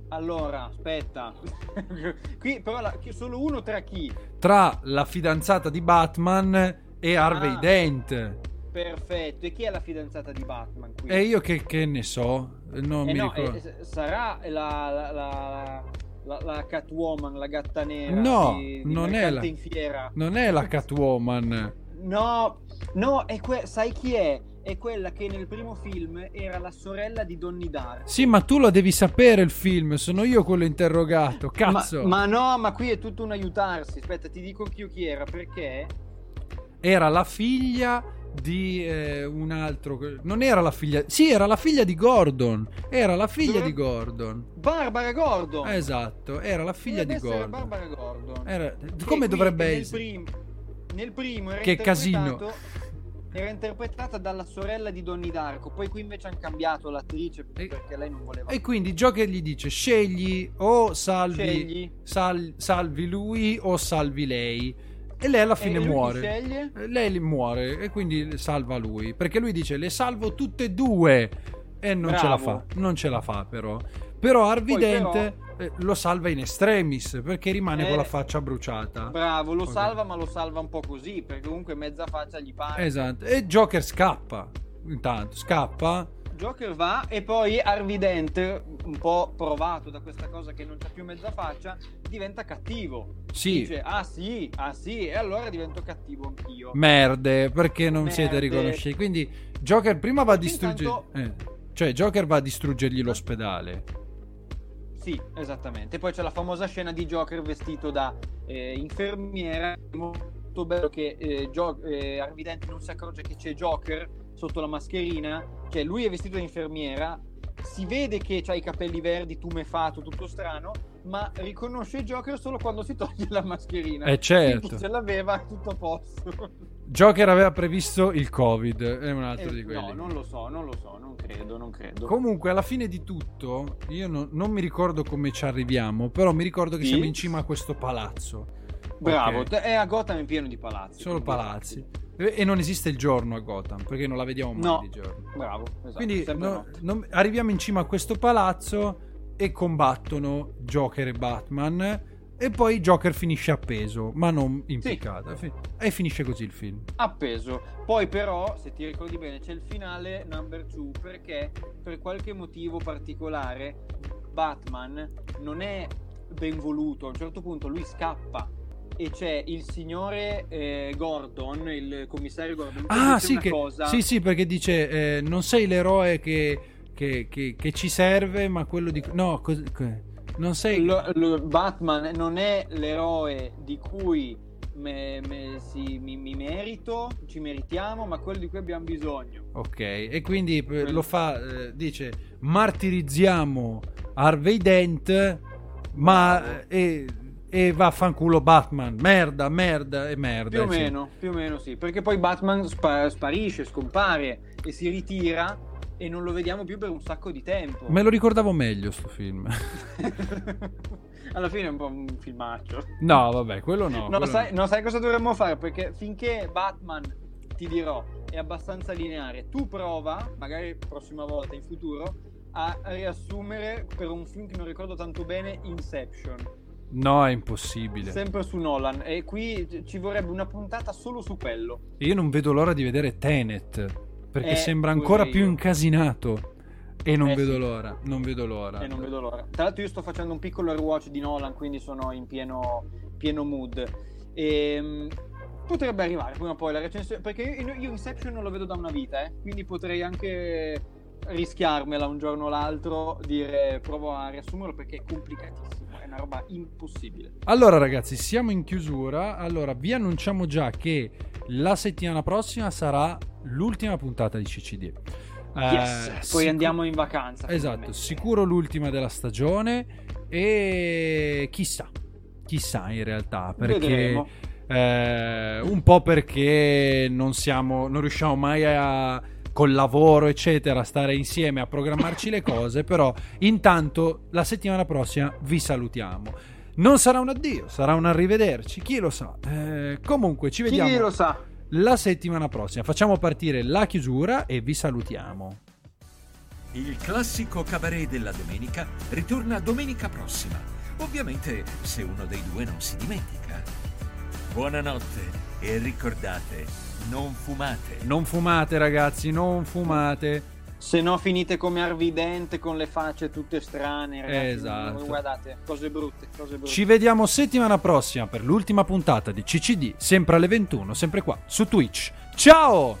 Allora, aspetta. qui però la... solo uno tra chi? Tra la fidanzata di Batman e Harvey Ah. Dent. Perfetto. E chi è la fidanzata di Batman qui? E io che, che ne so, non Eh mi no, ricordo. eh, sarà la, la, la, la, la Catwoman, la gatta nera No, di, di non è la- in fiera. Non è la Catwoman. No, no, è que- sai chi è? È quella che nel primo film era la sorella di Donnie Darko. Sì, ma tu lo devi sapere il film, sono io quello interrogato. Cazzo. Ma, ma no, ma qui è tutto un aiutarsi. Aspetta, ti dico anch'io chi era, perché Era la figlia di eh, un altro. Non era la figlia. Sì, era la figlia di Gordon. Era la figlia di Gordon. Barbara Gordon. Esatto, era la figlia di Gordon. Barbara Gordon. Era- Come dovrebbe nel essere? prim- nel primo era Che casino. Era interpretata dalla sorella di Donnie Darko. Poi qui invece hanno cambiato l'attrice E- perché lei non voleva. E quindi Joker gli dice: scegli o salvi, Scegli. sal- salvi lui o salvi lei. E lei alla fine muore. Eh, Lei muore e quindi salva lui. Perché lui dice: Le salvo tutte e due. E non ce la fa. Bravo. Non ce la fa, però. Però Dent però- eh, lo salva in extremis perché rimane Eh, con la faccia bruciata. Bravo, lo Ok. salva, ma lo salva un po' così. Perché comunque mezza faccia gli pare. Esatto. E Joker scappa. Intanto scappa. Joker va e poi Harvey Dent, un po' provato da questa cosa che non c'ha più mezza faccia, diventa cattivo. Sì. Dice, ah sì, ah sì, e allora divento cattivo anch'io. Merde, perché non Merde. siete riconosciuti? Quindi Joker prima va a distruggere. Intanto- eh, Cioè, Joker va a distruggergli l'ospedale. Sì, esattamente. Poi c'è la famosa scena di Joker vestito da eh, infermiera. È molto bello che eh, Jo- eh, Harvey Dent non si accorge che c'è Joker sotto la mascherina. Cioè, lui è vestito da infermiera. Si vede che ha i capelli verdi, tumefato, tutto strano. Ma riconosce Joker solo quando si toglie la mascherina. Eh, certo. Quindi Ce l'aveva tutto a posto. Joker aveva previsto il Covid, è un altro Eh, di quelli. no, non lo so, non lo so, non credo, non credo. Comunque, alla fine di tutto, io no- non mi ricordo come ci arriviamo, però mi ricordo che Sì? siamo in cima a questo palazzo. Bravo, Ok. te- è a Gotham è pieno di palazzi. Solo quindi- palazzi. E non esiste il giorno a Gotham, perché non la vediamo mai No. di giorno. Bravo, esatto, Quindi no- non- arriviamo in cima a questo palazzo e combattono Joker e Batman. E poi Joker finisce appeso, ma non impiccato. Fi- E finisce così il film. appeso. Poi però, se ti ricordi bene, c'è il finale number 2 perché per qualche motivo particolare Batman non è ben voluto. A un certo punto lui scappa e c'è il signore eh, Gordon, il commissario Gordon, Ah, sì, che- cosa. sì, sì, perché dice: eh, Non sei l'eroe che, che- che- che ci serve, ma quello di. No, que- non sei. Lo- lo- Batman non è l'eroe di cui me- me- si- mi, mi merito, ci meritiamo, ma quello di cui abbiamo bisogno. Ok, e quindi eh, lo fa, eh, dice, martirizziamo Harvey Dent, ma e, e vaffanculo Batman, merda, merda e merda. Più o sì. meno, più o meno sì, perché poi Batman spa- sparisce, scompare e si ritira e non lo vediamo più per un sacco di tempo. Me lo ricordavo meglio sto film. Alla fine è un po' un filmaccio. no, vabbè, quello no. No, quello sai, no. no, sai cosa dovremmo fare? Perché finché Batman, ti dirò, è abbastanza lineare, tu prova, magari prossima volta in futuro, a riassumere per un film che non ricordo tanto bene, Inception. No, è impossibile. Sempre su Nolan. E qui ci vorrebbe una puntata solo su quello. Io non vedo l'ora di vedere Tenet, perché Eh, sembra ancora più incasinato. E non Eh, vedo sì. l'ora, non vedo l'ora. E non vedo l'ora. Tra l'altro, io sto facendo un piccolo rewatch di Nolan, quindi sono in pieno, pieno mood. E, potrebbe arrivare prima o poi la recensione. Perché io, io Inception non lo vedo da una vita, eh, quindi potrei anche rischiarmela un giorno o l'altro, dire provo a riassumerlo perché è complicatissimo, una roba impossibile. Allora ragazzi, siamo in chiusura. Allora vi annunciamo già che la settimana prossima sarà l'ultima puntata di CCD. Eh, Yes, poi sicu- andiamo in vacanza. Esatto, sicuro l'ultima della stagione e chissà, chissà in realtà, perché eh, un po' perché non siamo non riusciamo mai a col lavoro eccetera stare insieme a programmarci le cose, però intanto la settimana prossima vi salutiamo. Non sarà un addio, sarà un arrivederci, chi lo sa. Eh, comunque ci vediamo Chi lo sa? la settimana prossima. Facciamo partire la chiusura e vi salutiamo. Il classico cabaret della domenica ritorna domenica prossima. Ovviamente se uno dei due non si dimentica. Buonanotte e ricordate, non fumate. Non fumate ragazzi, non fumate. Se no finite come Arvidente con le facce tutte strane, ragazzi. Esatto. Guardate, cose brutte, cose brutte. Ci vediamo settimana prossima per l'ultima puntata di CCD, sempre alle 21, sempre qua su Twitch. Ciao!